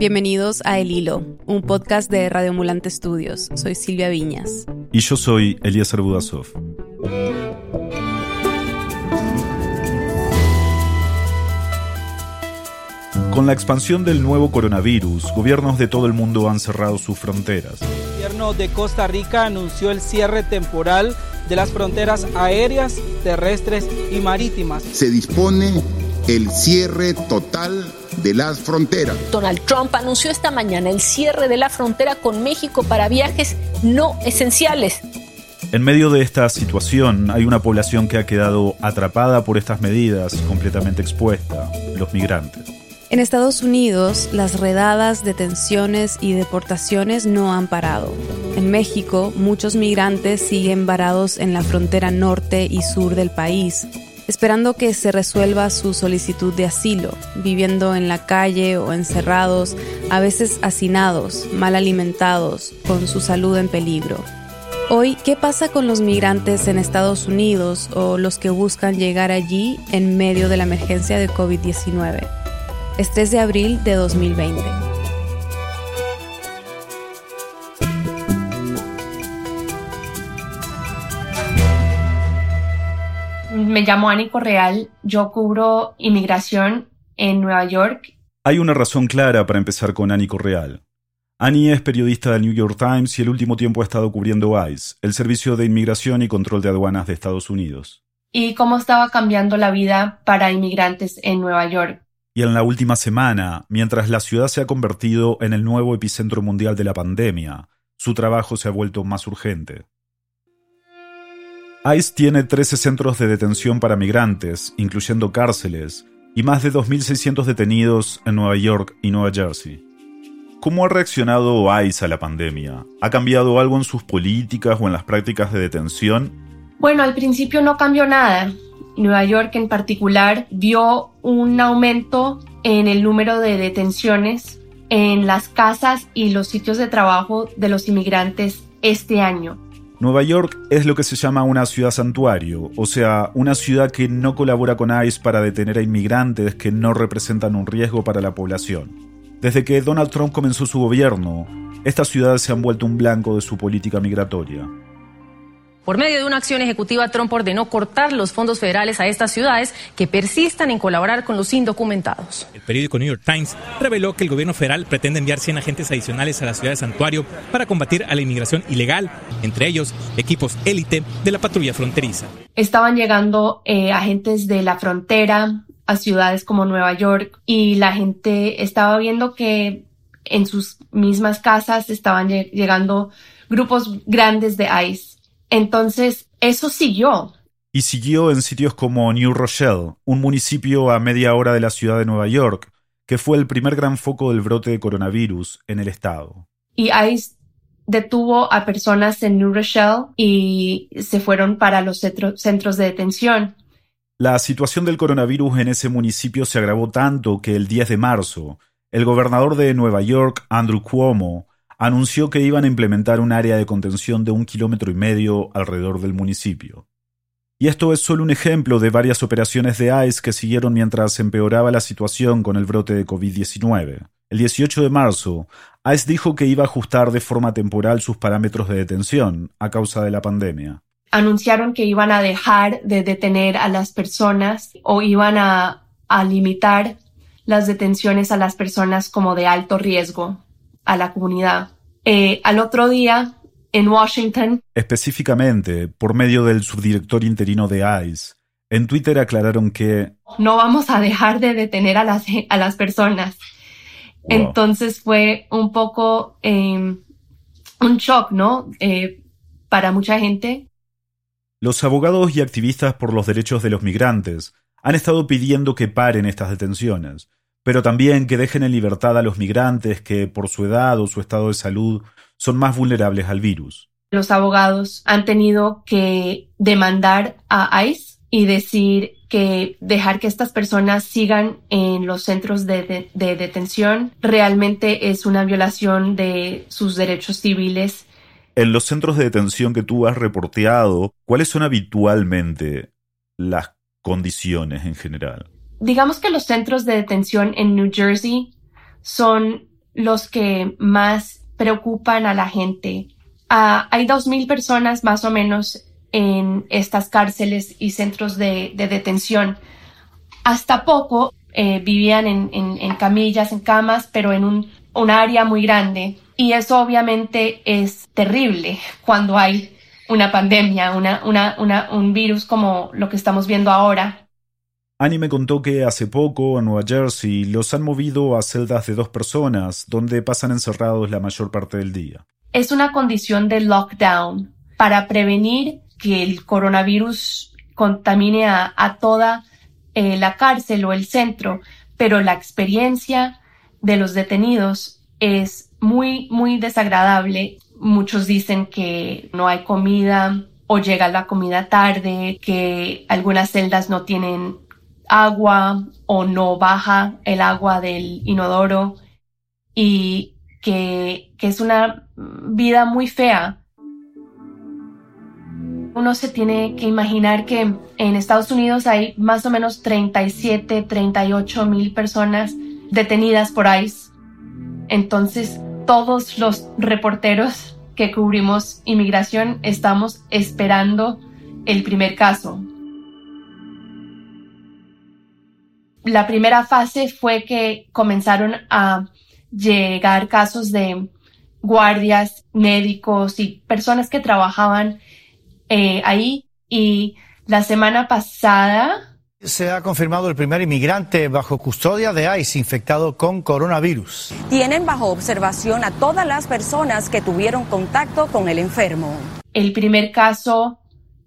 Bienvenidos a El Hilo, un podcast de Radio Ambulante Estudios. Soy Silvia Viñas. Y yo soy Eliezer Budasov. Con la expansión del nuevo coronavirus, gobiernos de todo el mundo han cerrado sus fronteras. El gobierno de Costa Rica anunció el cierre temporal de las fronteras aéreas, terrestres y marítimas. Se dispone el cierre total de las fronteras. Donald Trump anunció esta mañana el cierre de la frontera con México para viajes no esenciales. En medio de esta situación hay una población que ha quedado atrapada por estas medidas y completamente expuesta, los migrantes. En Estados Unidos, las redadas, detenciones y deportaciones no han parado. En México, muchos migrantes siguen varados en la frontera norte y sur del país, esperando que se resuelva su solicitud de asilo, viviendo en la calle o encerrados, a veces hacinados, mal alimentados, con su salud en peligro. Hoy, ¿qué pasa con los migrantes en Estados Unidos o los que buscan llegar allí en medio de la emergencia de COVID-19? Es 3 de abril de 2020. Me llamo Ani Correal, yo cubro inmigración en Nueva York. Hay una razón clara para empezar con Ani Correal. Annie es periodista del New York Times y el último tiempo ha estado cubriendo ICE, el Servicio de Inmigración y Control de Aduanas de Estados Unidos. Y cómo estaba cambiando la vida para inmigrantes en Nueva York. Y en la última semana, mientras la ciudad se ha convertido en el nuevo epicentro mundial de la pandemia, su trabajo se ha vuelto más urgente. ICE tiene 13 centros de detención para migrantes, incluyendo cárceles, y más de 2.600 detenidos en Nueva York y Nueva Jersey. ¿Cómo ha reaccionado ICE a la pandemia? ¿Ha cambiado algo en sus políticas o en las prácticas de detención? Bueno, al principio no cambió nada. Nueva York en particular vio un aumento en el número de detenciones en las casas y los sitios de trabajo de los inmigrantes este año. Nueva York es lo que se llama una ciudad santuario, o sea, una ciudad que no colabora con ICE para detener a inmigrantes que no representan un riesgo para la población. Desde que Donald Trump comenzó su gobierno, estas ciudades se han vuelto un blanco de su política migratoria. Por medio de una acción ejecutiva, Trump ordenó cortar los fondos federales a estas ciudades que persistan en colaborar con los indocumentados. El periódico New York Times reveló que el gobierno federal pretende enviar 100 agentes adicionales a la ciudad de Santuario para combatir a la inmigración ilegal, entre ellos equipos élite de la patrulla fronteriza. Estaban llegando eh, agentes de la frontera a ciudades como Nueva York y la gente estaba viendo que en sus mismas casas estaban llegando grupos grandes de ICE entonces, eso siguió. Y siguió en sitios como New Rochelle, un municipio a media hora de la ciudad de Nueva York, que fue el primer gran foco del brote de coronavirus en el estado. Y ICE detuvo a personas en New Rochelle y se fueron para los centros de detención. La situación del coronavirus en ese municipio se agravó tanto que el 10 de marzo, el gobernador de Nueva York, Andrew Cuomo, anunció que iban a implementar un área de contención de un kilómetro y medio alrededor del municipio. Y esto es solo un ejemplo de varias operaciones de ICE que siguieron mientras empeoraba la situación con el brote de COVID-19. El 18 de marzo, ICE dijo que iba a ajustar de forma temporal sus parámetros de detención a causa de la pandemia. Anunciaron que iban a dejar de detener a las personas o iban a, a limitar las detenciones a las personas como de alto riesgo a la comunidad. Eh, al otro día, en Washington. Específicamente, por medio del subdirector interino de ICE, en Twitter aclararon que... No vamos a dejar de detener a las, a las personas. Entonces fue un poco em, un shock, ¿no? Eh, para mucha gente. Los abogados y activistas por los derechos de los migrantes han estado pidiendo que paren estas detenciones, pero también que dejen en libertad a los migrantes que, por su edad o su estado de salud, son más vulnerables al virus. Los abogados han tenido que demandar a ICE y decir que dejar que estas personas sigan en los centros de, detención realmente es una violación de sus derechos civiles. En los centros de detención que tú has reporteado, ¿cuáles son habitualmente las condiciones en general? Digamos que los centros de detención en New Jersey son los que más preocupan a la gente. Ah, hay dos mil personas más o menos en estas cárceles y centros de, detención. Hasta poco eh, vivían en, camillas, en camas, pero en un, área muy grande. Y eso obviamente es terrible cuando hay una pandemia, un virus como lo que estamos viendo ahora. Annie me contó que hace poco en Nueva Jersey los han movido a celdas de dos personas, donde pasan encerrados la mayor parte del día. Es una condición de lockdown para prevenir que el coronavirus contamine a, toda eh, la cárcel o el centro, pero la experiencia de los detenidos es muy, muy desagradable. Muchos dicen que no hay comida o llega la comida tarde, que algunas celdas no tienen agua o no baja el agua del inodoro y que, que es una vida muy fea uno se tiene que imaginar que en Estados Unidos hay más o menos 37, 38 mil personas detenidas por ICE. Entonces, todos los reporteros que cubrimos inmigración estamos esperando el primer caso. La primera fase fue que comenzaron a llegar casos de guardias, médicos y personas que trabajaban eh, ahí y la semana pasada se ha confirmado el primer inmigrante bajo custodia de ICE infectado con coronavirus. Tienen bajo observación a todas las personas que tuvieron contacto con el enfermo. El primer caso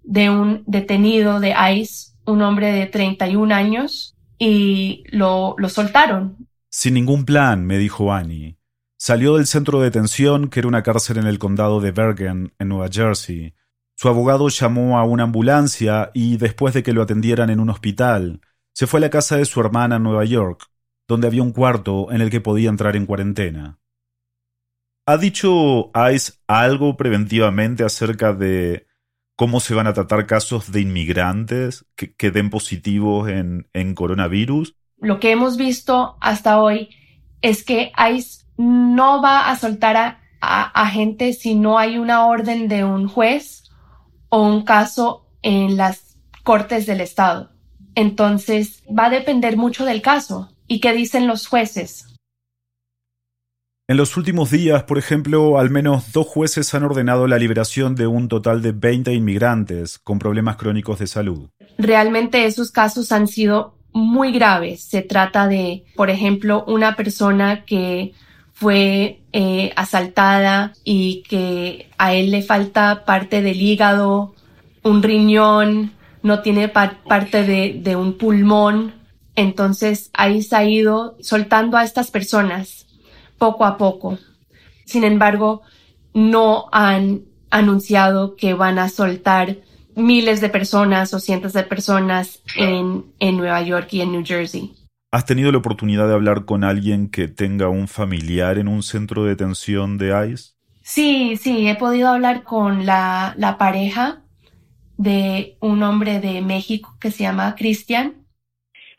de un detenido de ICE, un hombre de 31 años, y lo, lo soltaron. Sin ningún plan, me dijo Annie. Salió del centro de detención, que era una cárcel en el condado de Bergen, en Nueva Jersey su abogado llamó a una ambulancia y, después de que lo atendieran en un hospital, se fue a la casa de su hermana en Nueva York, donde había un cuarto en el que podía entrar en cuarentena. ¿Ha dicho ICE algo preventivamente acerca de cómo se van a tratar casos de inmigrantes que, den positivos en, coronavirus? Lo que hemos visto hasta hoy es que ICE no va a soltar a gente si no hay una orden de un juez o un caso en las cortes del Estado. Entonces, va a depender mucho del caso y qué dicen los jueces. En los últimos días, por ejemplo, al menos dos jueces han ordenado la liberación de un total de 20 inmigrantes con problemas crónicos de salud. Realmente esos casos han sido muy graves. Se trata de, por ejemplo, una persona que fue eh, asaltada y que a él le falta parte del hígado, un riñón, no tiene parte de, de, un pulmón. Entonces ahí se ha ido soltando a estas personas poco a poco. Sin embargo, no han anunciado que van a soltar miles de personas o cientos de personas en, en Nueva York y en New Jersey. ¿Has tenido la oportunidad de hablar con alguien que tenga un familiar en un centro de detención de ICE? Sí, sí, he podido hablar con la, la pareja de un hombre de México que se llama Cristian.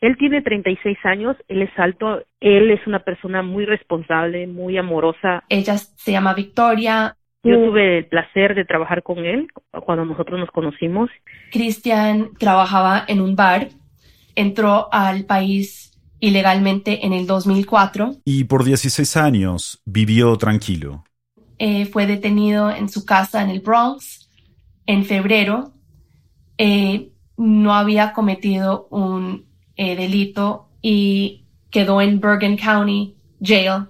Él tiene 36 años, él es alto, él es una persona muy responsable, muy amorosa. Ella se llama Victoria. Yo tuve el placer de trabajar con él cuando nosotros nos conocimos. Cristian trabajaba en un bar, entró al país ilegalmente en el 2004. Y por 16 años vivió tranquilo. Eh, fue detenido en su casa en el Bronx en febrero. Eh, no había cometido un eh, delito y quedó en Bergen County Jail,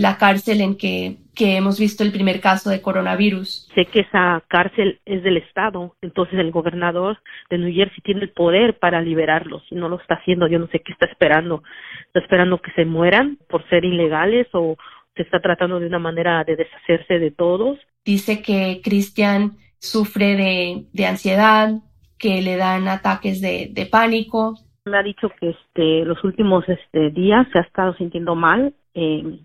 la cárcel en que que hemos visto el primer caso de coronavirus. Sé que esa cárcel es del Estado, entonces el gobernador de New Jersey tiene el poder para liberarlos y no lo está haciendo. Yo no sé qué está esperando. Está esperando que se mueran por ser ilegales o se está tratando de una manera de deshacerse de todos. Dice que Cristian sufre de, de ansiedad, que le dan ataques de, de pánico. Me ha dicho que este, los últimos este, días se ha estado sintiendo mal. Eh,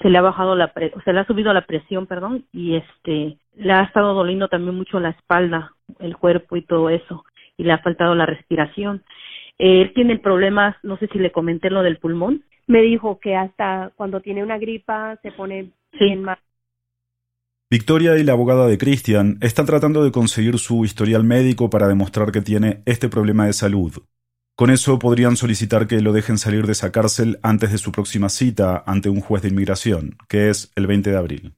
se le ha bajado la se le ha subido la presión, perdón, y este le ha estado doliendo también mucho la espalda, el cuerpo y todo eso, y le ha faltado la respiración. Él tiene problemas, no sé si le comenté lo del pulmón. Me dijo que hasta cuando tiene una gripa se pone bien mal. Victoria y la abogada de Christian están tratando de conseguir su historial médico para demostrar que tiene este problema de salud. Con eso podrían solicitar que lo dejen salir de esa cárcel antes de su próxima cita ante un juez de inmigración, que es el 20 de abril.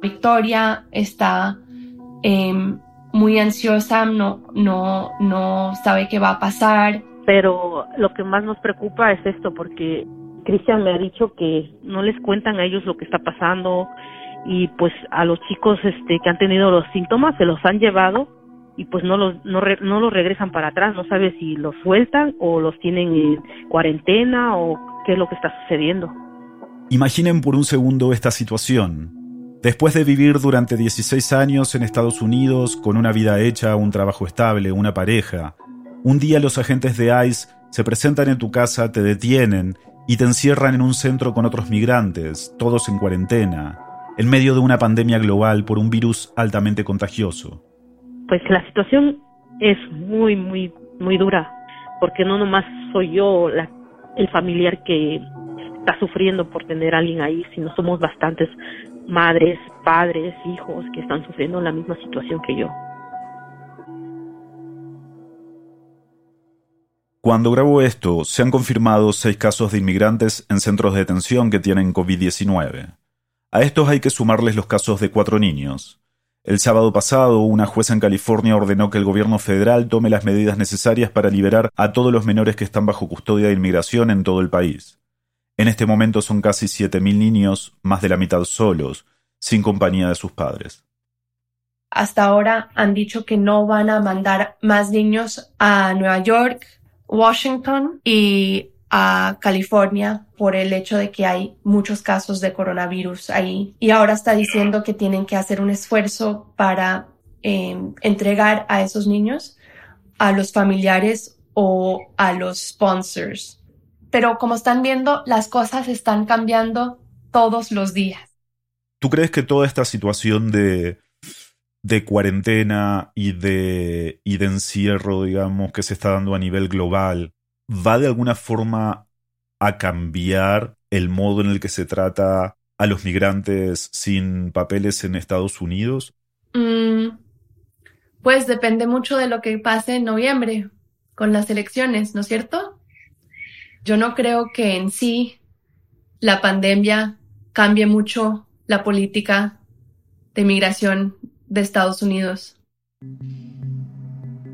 Victoria está em, muy ansiosa, no, no, no sabe qué va a pasar. Pero lo que más nos preocupa es esto, porque Cristian me ha dicho que no les cuentan a ellos lo que está pasando y pues a los chicos este que han tenido los síntomas se los han llevado y pues no los no, no los regresan para atrás, no sabe si los sueltan o los tienen en cuarentena o qué es lo que está sucediendo. Imaginen por un segundo esta situación. Después de vivir durante 16 años en Estados Unidos con una vida hecha, un trabajo estable, una pareja, un día los agentes de ICE se presentan en tu casa, te detienen y te encierran en un centro con otros migrantes, todos en cuarentena, en medio de una pandemia global por un virus altamente contagioso. Pues la situación es muy, muy, muy dura, porque no nomás soy yo el familiar que está sufriendo por tener a alguien ahí, sino somos bastantes madres, padres, hijos que están sufriendo la misma situación que yo. Cuando grabo esto, se han confirmado seis casos de inmigrantes en centros de detención que tienen COVID-19. A estos hay que sumarles los casos de cuatro niños. El sábado pasado, una jueza en California ordenó que el gobierno federal tome las medidas necesarias para liberar a todos los menores que están bajo custodia de inmigración en todo el país. En este momento son casi 7.000 niños, más de la mitad solos, sin compañía de sus padres. Hasta ahora han dicho que no van a mandar más niños a Nueva York, Washington y a California por el hecho de que hay muchos casos de coronavirus ahí. Y ahora está diciendo que tienen que hacer un esfuerzo para em, entregar a esos niños a los familiares o a los sponsors pero como están viendo, las cosas están cambiando todos los días. ¿Tú crees que toda esta situación de, de cuarentena y de, y de encierro, digamos, que se está dando a nivel global, va de alguna forma a cambiar el modo en el que se trata a los migrantes sin papeles en Estados Unidos? Mm, pues depende mucho de lo que pase en noviembre con las elecciones, ¿no es cierto? Yo no creo que en sí la pandemia cambie mucho la política de migración de Estados Unidos.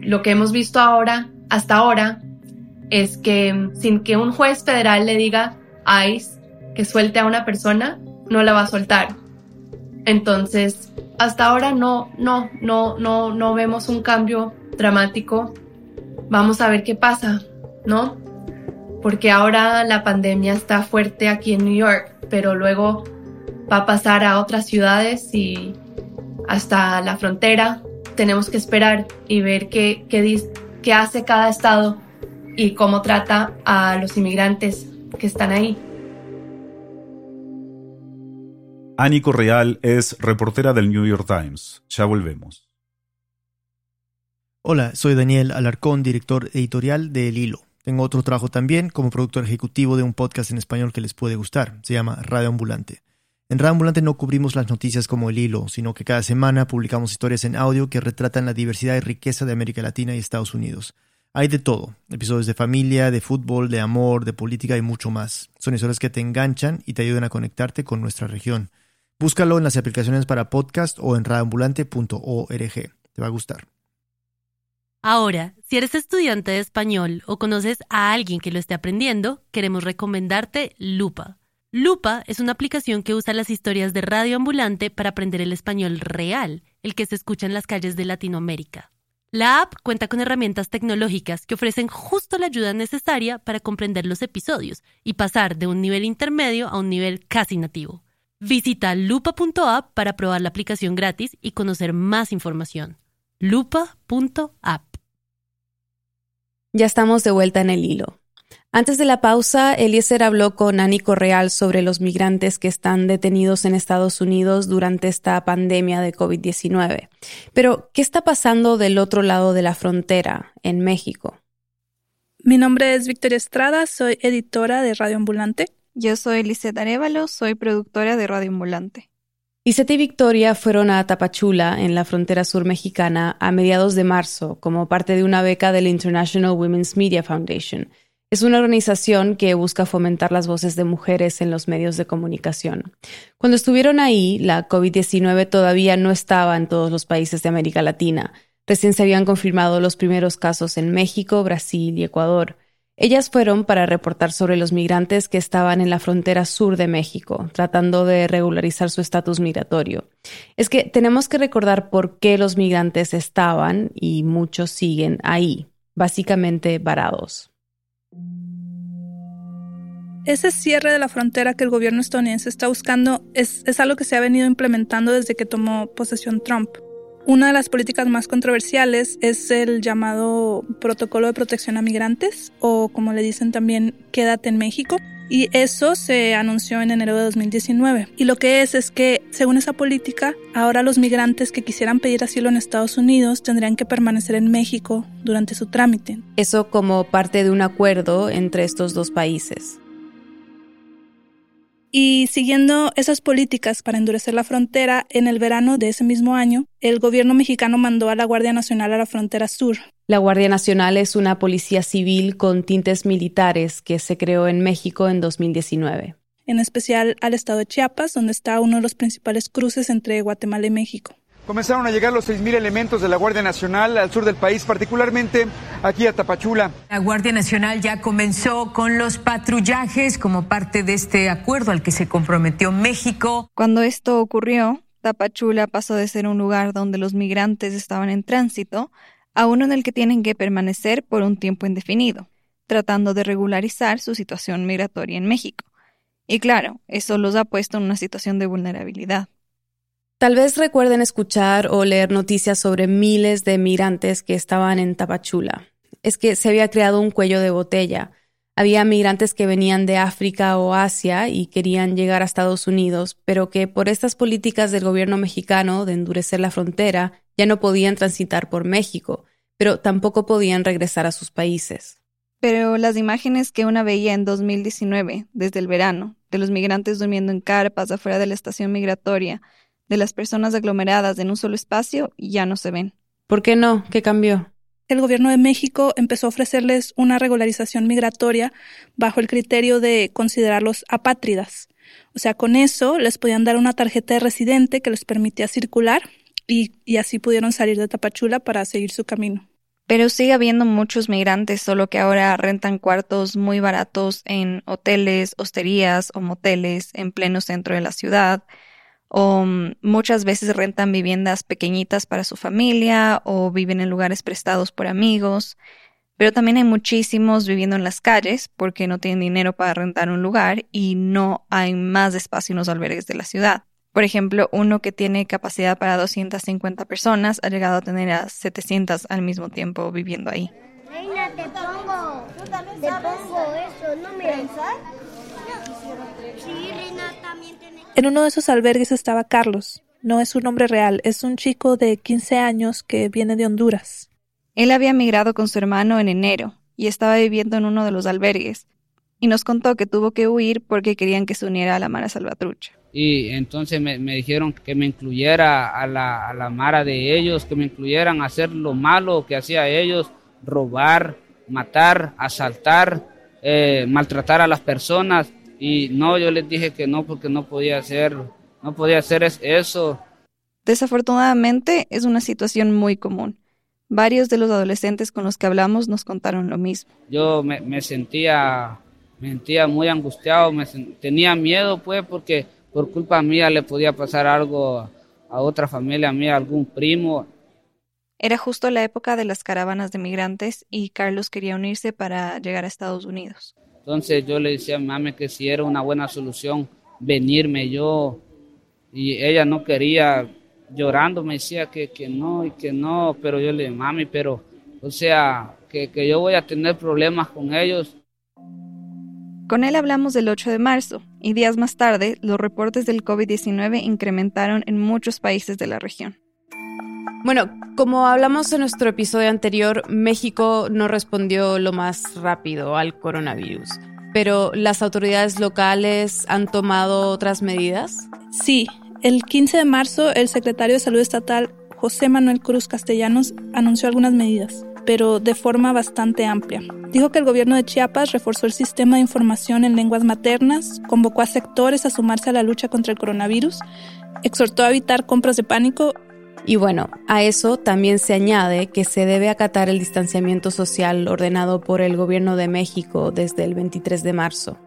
Lo que hemos visto ahora, hasta ahora, es que sin que un juez federal le diga a que suelte a una persona, no la va a soltar. Entonces, hasta ahora no, no, no, no, no vemos un cambio dramático. Vamos a ver qué pasa, ¿no? porque ahora la pandemia está fuerte aquí en New York, pero luego va a pasar a otras ciudades y hasta la frontera. Tenemos que esperar y ver qué, qué, hace cada estado y cómo trata a los inmigrantes que están ahí. Annie Correal es reportera del New York Times. Ya volvemos. Hola, soy Daniel Alarcón, director editorial de El Hilo. Tengo otro trabajo también como productor ejecutivo de un podcast en español que les puede gustar. Se llama Radio Ambulante. En Radio Ambulante no cubrimos las noticias como el hilo, sino que cada semana publicamos historias en audio que retratan la diversidad y riqueza de América Latina y Estados Unidos. Hay de todo, episodios de familia, de fútbol, de amor, de política y mucho más. Son historias que te enganchan y te ayudan a conectarte con nuestra región. Búscalo en las aplicaciones para podcast o en radioambulante.org. Te va a gustar. Ahora, si eres estudiante de español o conoces a alguien que lo esté aprendiendo, queremos recomendarte Lupa. Lupa es una aplicación que usa las historias de Radio Ambulante para aprender el español real, el que se escucha en las calles de Latinoamérica. La app cuenta con herramientas tecnológicas que ofrecen justo la ayuda necesaria para comprender los episodios y pasar de un nivel intermedio a un nivel casi nativo. Visita lupa.app para probar la aplicación gratis y conocer más información. lupa.app ya estamos de vuelta en el hilo. Antes de la pausa, Eliezer habló con Ani Correal sobre los migrantes que están detenidos en Estados Unidos durante esta pandemia de COVID-19. Pero, ¿qué está pasando del otro lado de la frontera, en México? Mi nombre es Victoria Estrada, soy editora de Radio Ambulante. Yo soy Lizeth Arevalo, soy productora de Radio Ambulante. Lizeth y Victoria fueron a Tapachula, en la frontera sur mexicana, a mediados de marzo, como parte de una beca del International Women's Media Foundation es una organización que busca fomentar las voces de mujeres en los medios de comunicación. Cuando estuvieron ahí, la COVID-19 todavía no estaba en todos los países de América Latina. Recién se habían confirmado los primeros casos en México, Brasil y Ecuador. Ellas fueron para reportar sobre los migrantes que estaban en la frontera sur de México, tratando de regularizar su estatus migratorio. Es que tenemos que recordar por qué los migrantes estaban, y muchos siguen ahí, básicamente varados. Ese cierre de la frontera que el gobierno estadounidense está buscando es, algo que se ha venido implementando desde que tomó posesión Trump. Una de las políticas más controversiales es el llamado Protocolo de Protección a Migrantes, o como le dicen también, Quédate en México. Y eso se anunció en enero de 2019. Y lo que es es que, según esa política, ahora los migrantes que quisieran pedir asilo en Estados Unidos tendrían que permanecer en México durante su trámite. Eso como parte de un acuerdo entre estos dos países. Y siguiendo esas políticas para endurecer la frontera, en el verano de ese mismo año, el gobierno mexicano mandó a la Guardia Nacional a la frontera sur. La Guardia Nacional es una policía civil con tintes militares que se creó en México en 2019. En especial al estado de Chiapas, donde está uno de los principales cruces entre Guatemala y México. Comenzaron a llegar los 6.000 elementos de la Guardia Nacional al sur del país, particularmente aquí a Tapachula. La Guardia Nacional ya comenzó con los patrullajes como parte de este acuerdo al que se comprometió México. Cuando esto ocurrió, Tapachula pasó de ser un lugar donde los migrantes estaban en tránsito a uno en el que tienen que permanecer por un tiempo indefinido, tratando de regularizar su situación migratoria en México. Y claro, eso los ha puesto en una situación de vulnerabilidad. Tal vez recuerden escuchar o leer noticias sobre miles de migrantes que estaban en Tapachula. Es que se había creado un cuello de botella. Había migrantes que venían de África o Asia y querían llegar a Estados Unidos, pero que por estas políticas del gobierno mexicano de endurecer la frontera ya no podían transitar por México, pero tampoco podían regresar a sus países. Pero las imágenes que una veía en 2019, desde el verano, de los migrantes durmiendo en carpas afuera de la estación migratoria, de las personas aglomeradas en un solo espacio ya no se ven. ¿Por qué no? ¿Qué cambió? El gobierno de México empezó a ofrecerles una regularización migratoria bajo el criterio de considerarlos apátridas. O sea, con eso les podían dar una tarjeta de residente que les permitía circular y, y así pudieron salir de Tapachula para seguir su camino. Pero sigue habiendo muchos migrantes, solo que ahora rentan cuartos muy baratos en hoteles, hosterías o moteles en pleno centro de la ciudad o mm, muchas veces rentan viviendas pequeñitas para su familia o viven en lugares prestados por amigos. Pero también hay muchísimos viviendo en las calles porque no tienen dinero para rentar un lugar y no hay más espacio en los albergues de la ciudad. Por ejemplo, uno que tiene capacidad para 250 personas ha llegado a tener a 700 al mismo tiempo viviendo ahí. Reina, te pongo. Te pongo eso, ¿no me Sí, Reina, también en uno de esos albergues estaba Carlos. No es un nombre real, es un chico de 15 años que viene de Honduras. Él había migrado con su hermano en enero y estaba viviendo en uno de los albergues. Y nos contó que tuvo que huir porque querían que se uniera a la Mara Salvatrucha. Y entonces me, dijeron que me incluyera a la, a la Mara de ellos, que me incluyeran a hacer lo malo que hacía ellos, robar, matar, asaltar, eh, maltratar a las personas. Y no, yo les dije que no porque no podía hacer, no podía hacer eso. Desafortunadamente es una situación muy común. Varios de los adolescentes con los que hablamos nos contaron lo mismo. Yo me, sentía, me sentía muy angustiado, me tenía miedo pues porque por culpa mía le podía pasar algo a otra familia mía, algún primo. Era justo la época de las caravanas de migrantes y Carlos quería unirse para llegar a Estados Unidos. Entonces yo le decía a mami que si era una buena solución venirme yo y ella no quería, llorando me decía que, que no y que no, pero yo le dije, mami, pero o sea, que, que yo voy a tener problemas con ellos. Con él hablamos del 8 de marzo y días más tarde los reportes del COVID-19 incrementaron en muchos países de la región. Bueno, como hablamos en nuestro episodio anterior, México no respondió lo más rápido al coronavirus, pero las autoridades locales han tomado otras medidas. Sí, el 15 de marzo el secretario de Salud Estatal, José Manuel Cruz Castellanos, anunció algunas medidas pero de forma bastante amplia. Dijo que el gobierno de Chiapas reforzó el sistema de información en lenguas maternas, convocó a sectores a sumarse a la lucha contra el coronavirus, exhortó a evitar compras de pánico y bueno, a eso también se añade que se debe acatar el distanciamiento social ordenado por el gobierno de México desde el 23 de marzo.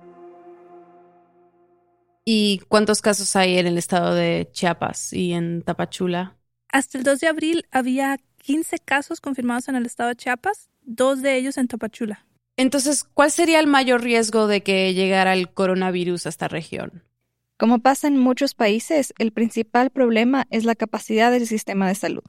¿Y cuántos casos hay en el estado de Chiapas y en Tapachula? Hasta el 2 de abril había 15 casos confirmados en el estado de Chiapas, dos de ellos en Tapachula. Entonces, ¿cuál sería el mayor riesgo de que llegara el coronavirus a esta región? Como pasa en muchos países, el principal problema es la capacidad del sistema de salud.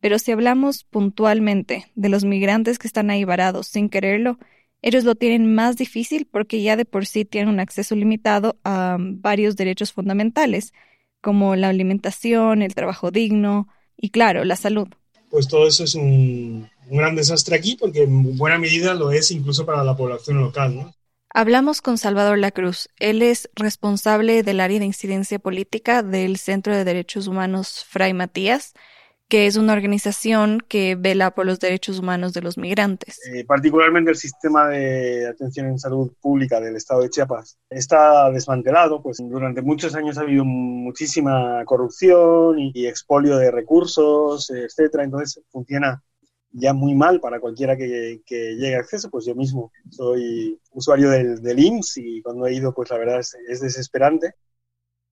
Pero si hablamos puntualmente de los migrantes que están ahí varados sin quererlo, ellos lo tienen más difícil porque ya de por sí tienen un acceso limitado a varios derechos fundamentales, como la alimentación, el trabajo digno y, claro, la salud. Pues todo eso es un, gran desastre aquí porque en buena medida lo es incluso para la población local. ¿no? Hablamos con Salvador Lacruz. Él es responsable del área de incidencia política del Centro de Derechos Humanos Fray Matías, que es una organización que vela por los derechos humanos de los migrantes. Eh, particularmente el sistema de atención en salud pública del estado de Chiapas está desmantelado, pues durante muchos años ha habido muchísima corrupción y, y expolio de recursos, etcétera, entonces funciona ya muy mal para cualquiera que, llegue a acceso, pues yo mismo soy usuario del, del, IMSS y cuando he ido, pues la verdad es, desesperante.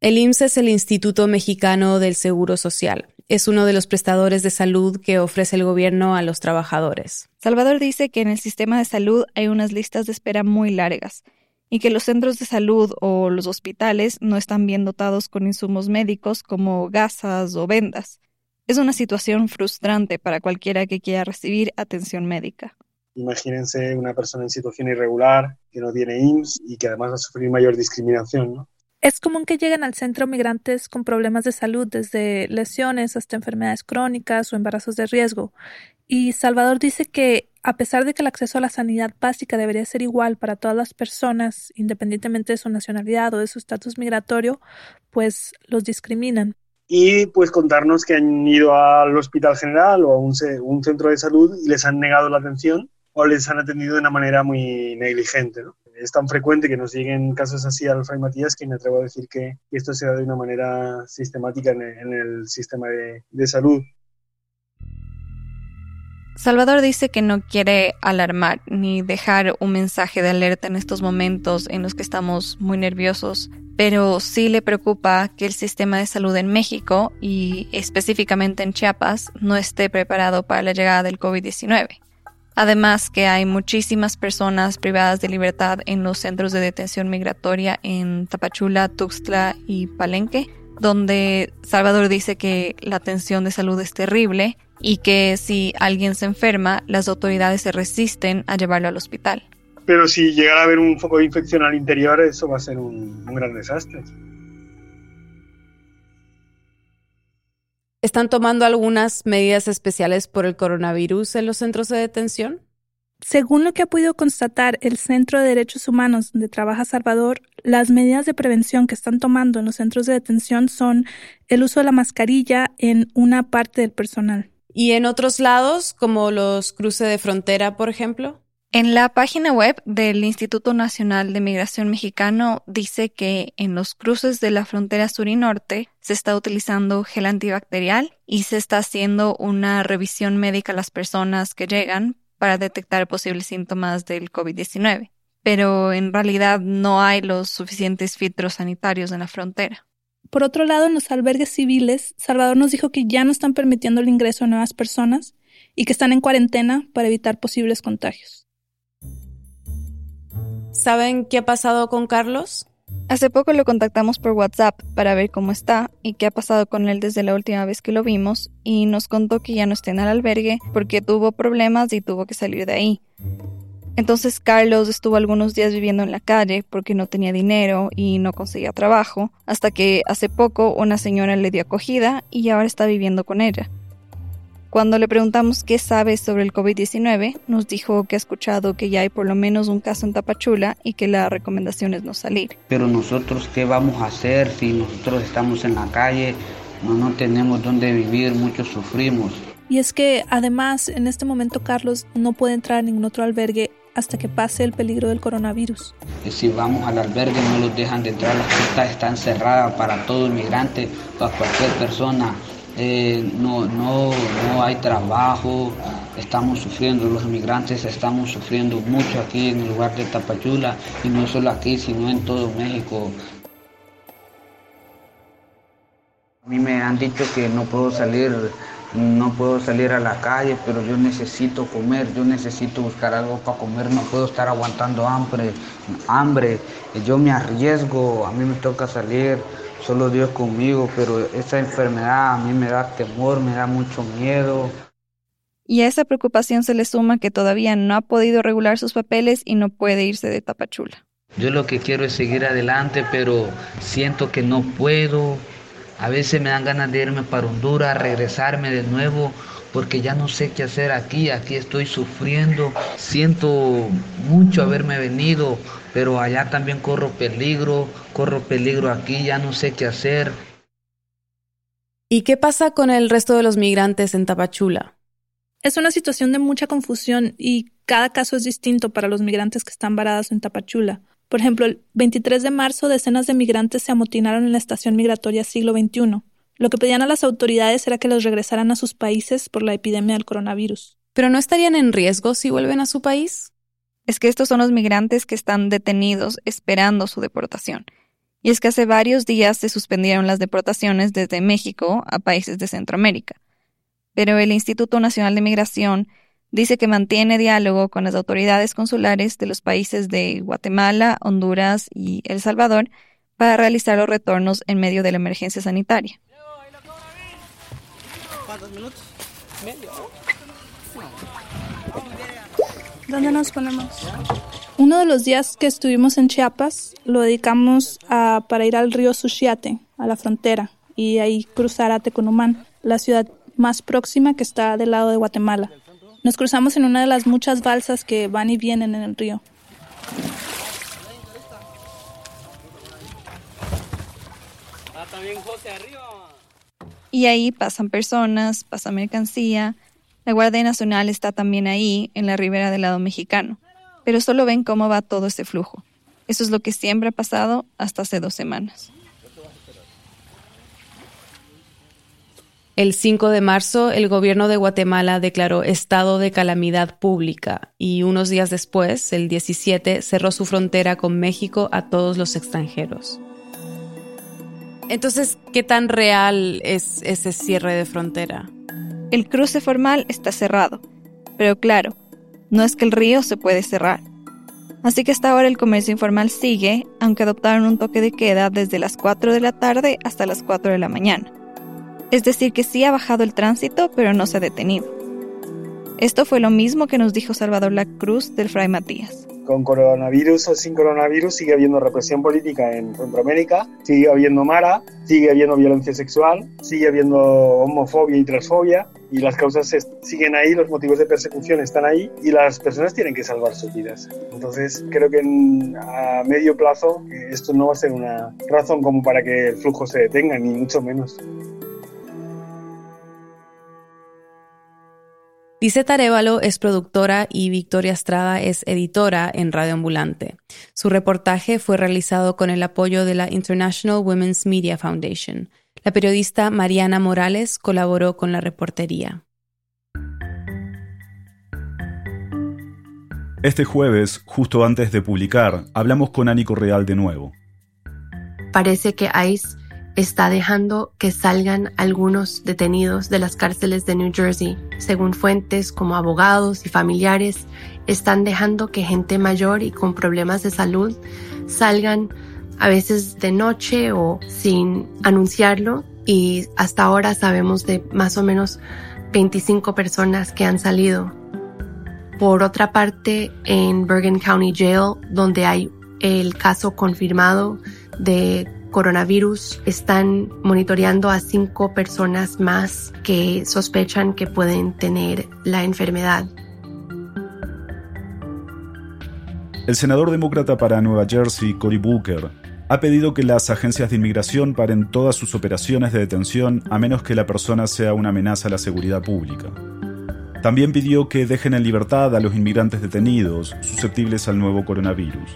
El IMSS es el Instituto Mexicano del Seguro Social. Es uno de los prestadores de salud que ofrece el gobierno a los trabajadores. Salvador dice que en el sistema de salud hay unas listas de espera muy largas y que los centros de salud o los hospitales no están bien dotados con insumos médicos como gasas o vendas. Es una situación frustrante para cualquiera que quiera recibir atención médica. Imagínense una persona en situación irregular que no tiene IMSS y que además va a sufrir mayor discriminación, ¿no? Es común que lleguen al centro migrantes con problemas de salud, desde lesiones hasta enfermedades crónicas o embarazos de riesgo. Y Salvador dice que, a pesar de que el acceso a la sanidad básica debería ser igual para todas las personas, independientemente de su nacionalidad o de su estatus migratorio, pues los discriminan y pues contarnos que han ido al hospital general o a un, centro de salud y les han negado la atención o les han atendido de una manera muy negligente. Es tan frecuente que nos lleguen casos así al Fray Matías que me atrevo a decir que esto se da de una manera sistemática en el, sistema de salud. Salvador dice que no quiere alarmar ni dejar un mensaje de alerta en estos momentos en los que estamos muy nerviosos, pero sí le preocupa que el sistema de salud en México y específicamente en Chiapas no esté preparado para la llegada del COVID-19. Además que hay muchísimas personas privadas de libertad en los centros de detención migratoria en Tapachula, Tuxtla y Palenque, donde Salvador dice que la atención de salud es terrible y que si alguien se enferma, las autoridades se resisten a llevarlo al hospital. Pero si llegara a haber un foco de infección al interior, eso va a ser un, gran desastre. ¿Están tomando algunas medidas especiales por el coronavirus en los centros de detención? Según lo que ha podido constatar el Centro de Derechos Humanos donde trabaja Salvador, las medidas de prevención que están tomando en los centros de detención son el uso de la mascarilla en una parte del personal. ¿Y en otros lados, como los cruces de frontera, por ejemplo? En la página web del Instituto Nacional de Migración Mexicano dice que en los cruces de la frontera sur y norte se está utilizando gel antibacterial y se está haciendo una revisión médica a las personas que llegan para detectar posibles síntomas del COVID-19. Pero en realidad no hay los suficientes filtros sanitarios en la frontera. Por otro lado, en los albergues civiles, Salvador nos dijo que ya no están permitiendo el ingreso de nuevas personas y que están en cuarentena para evitar posibles contagios. ¿Saben qué ha pasado con Carlos? Hace poco lo contactamos por WhatsApp para ver cómo está y qué ha pasado con él desde la última vez que lo vimos y nos contó que ya no está en el albergue porque tuvo problemas y tuvo que salir de ahí. Entonces Carlos estuvo algunos días viviendo en la calle porque no tenía dinero y no conseguía trabajo, hasta que hace poco una señora le dio acogida y ahora está viviendo con ella. Cuando le preguntamos qué sabe sobre el COVID-19, nos dijo que ha escuchado que ya hay por lo menos un caso en Tapachula y que la recomendación es no salir. Pero nosotros, ¿qué vamos a hacer si nosotros estamos en la calle? No, no tenemos dónde vivir, muchos sufrimos. Y es que además en este momento Carlos no puede entrar a ningún otro albergue hasta que pase el peligro del coronavirus. Si vamos al albergue no los dejan de entrar, las puertas están cerradas para todo inmigrante, para cualquier persona. Eh, no, no, no hay trabajo, estamos sufriendo, los inmigrantes estamos sufriendo mucho aquí en el lugar de Tapachula y no solo aquí, sino en todo México. A mí me han dicho que no puedo salir no puedo salir a la calle, pero yo necesito comer, yo necesito buscar algo para comer, no puedo estar aguantando hambre, hambre, yo me arriesgo, a mí me toca salir, solo Dios conmigo, pero esa enfermedad a mí me da temor, me da mucho miedo. Y a esa preocupación se le suma que todavía no ha podido regular sus papeles y no puede irse de Tapachula. Yo lo que quiero es seguir adelante, pero siento que no puedo, a veces me dan ganas de irme para Honduras, regresarme de nuevo, porque ya no sé qué hacer aquí, aquí estoy sufriendo, siento mucho haberme venido, pero allá también corro peligro, corro peligro aquí, ya no sé qué hacer. ¿Y qué pasa con el resto de los migrantes en Tapachula? Es una situación de mucha confusión y cada caso es distinto para los migrantes que están varados en Tapachula. Por ejemplo, el 23 de marzo decenas de migrantes se amotinaron en la estación migratoria siglo XXI. Lo que pedían a las autoridades era que los regresaran a sus países por la epidemia del coronavirus. ¿Pero no estarían en riesgo si vuelven a su país? Es que estos son los migrantes que están detenidos esperando su deportación. Y es que hace varios días se suspendieron las deportaciones desde México a países de Centroamérica. Pero el Instituto Nacional de Migración dice que mantiene diálogo con las autoridades consulares de los países de Guatemala, Honduras y El Salvador para realizar los retornos en medio de la emergencia sanitaria. ¿Dónde nos ponemos? Uno de los días que estuvimos en Chiapas lo dedicamos a, para ir al río Suchiate, a la frontera, y ahí cruzar a Tecunumán, la ciudad más próxima que está del lado de Guatemala. Nos cruzamos en una de las muchas balsas que van y vienen en el río. Y ahí pasan personas, pasa mercancía. La Guardia Nacional está también ahí, en la ribera del lado mexicano. Pero solo ven cómo va todo ese flujo. Eso es lo que siempre ha pasado hasta hace dos semanas. El 5 de marzo, el gobierno de Guatemala declaró estado de calamidad pública y unos días después, el 17, cerró su frontera con México a todos los extranjeros. Entonces, ¿qué tan real es ese cierre de frontera? El cruce formal está cerrado, pero claro, no es que el río se puede cerrar. Así que hasta ahora el comercio informal sigue, aunque adoptaron un toque de queda desde las 4 de la tarde hasta las 4 de la mañana. Es decir, que sí ha bajado el tránsito, pero no se ha detenido. Esto fue lo mismo que nos dijo Salvador La Cruz del Fray Matías. Con coronavirus o sin coronavirus sigue habiendo represión política en Centroamérica, sigue habiendo mara, sigue habiendo violencia sexual, sigue habiendo homofobia y transfobia y las causas siguen ahí, los motivos de persecución están ahí y las personas tienen que salvar sus vidas. Entonces creo que a medio plazo eh, esto no va a ser una razón como para que el flujo se detenga, ni mucho menos. Dice Tarevalo es productora y Victoria Estrada es editora en Radio Ambulante. Su reportaje fue realizado con el apoyo de la International Women's Media Foundation. La periodista Mariana Morales colaboró con la reportería. Este jueves, justo antes de publicar, hablamos con Ani Correal de nuevo. Parece que ICE está dejando que salgan algunos detenidos de las cárceles de New Jersey. Según fuentes como abogados y familiares, están dejando que gente mayor y con problemas de salud salgan a veces de noche o sin anunciarlo y hasta ahora sabemos de más o menos 25 personas que han salido. Por otra parte, en Bergen County Jail, donde hay el caso confirmado de coronavirus, están monitoreando a cinco personas más que sospechan que pueden tener la enfermedad. El senador demócrata para Nueva Jersey, Cory Booker, ha pedido que las agencias de inmigración paren todas sus operaciones de detención a menos que la persona sea una amenaza a la seguridad pública. También pidió que dejen en libertad a los inmigrantes detenidos susceptibles al nuevo coronavirus.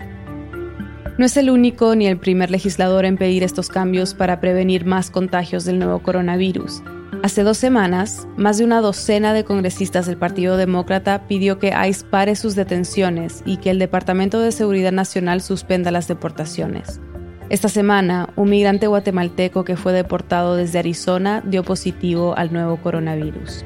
No es el único ni el primer legislador en pedir estos cambios para prevenir más contagios del nuevo coronavirus. Hace dos semanas, más de una docena de congresistas del Partido Demócrata pidió que ICE pare sus detenciones y que el Departamento de Seguridad Nacional suspenda las deportaciones. Esta semana, un migrante guatemalteco que fue deportado desde Arizona dio positivo al nuevo coronavirus.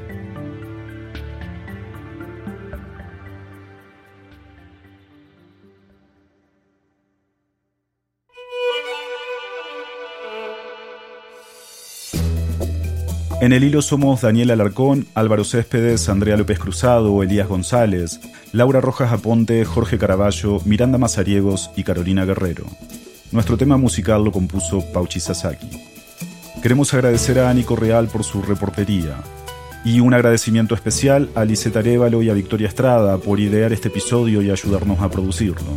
En el hilo somos Daniel Alarcón, Álvaro Céspedes, Andrea López Cruzado, Elías González, Laura Rojas Aponte, Jorge Caraballo, Miranda Mazariegos y Carolina Guerrero. Nuestro tema musical lo compuso Pauchi Sasaki. Queremos agradecer a Nico Real por su reportería. Y un agradecimiento especial a Lisette Arevalo y a Victoria Estrada por idear este episodio y ayudarnos a producirlo.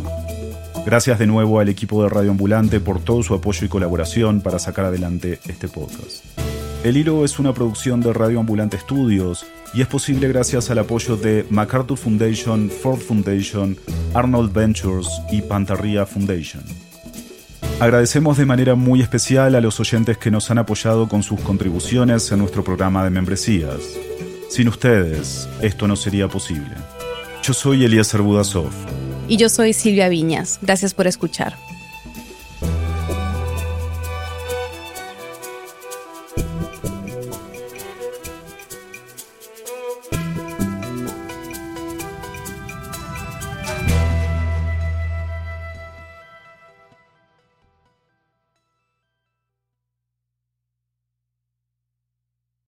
Gracias de nuevo al equipo de Radio Ambulante por todo su apoyo y colaboración para sacar adelante este podcast. El Hilo es una producción de Radio Ambulante Studios y es posible gracias al apoyo de MacArthur Foundation, Ford Foundation, Arnold Ventures y Pantarria Foundation. Agradecemos de manera muy especial a los oyentes que nos han apoyado con sus contribuciones en nuestro programa de membresías. Sin ustedes, esto no sería posible. Yo soy Elías Budasov. Y yo soy Silvia Viñas. Gracias por escuchar.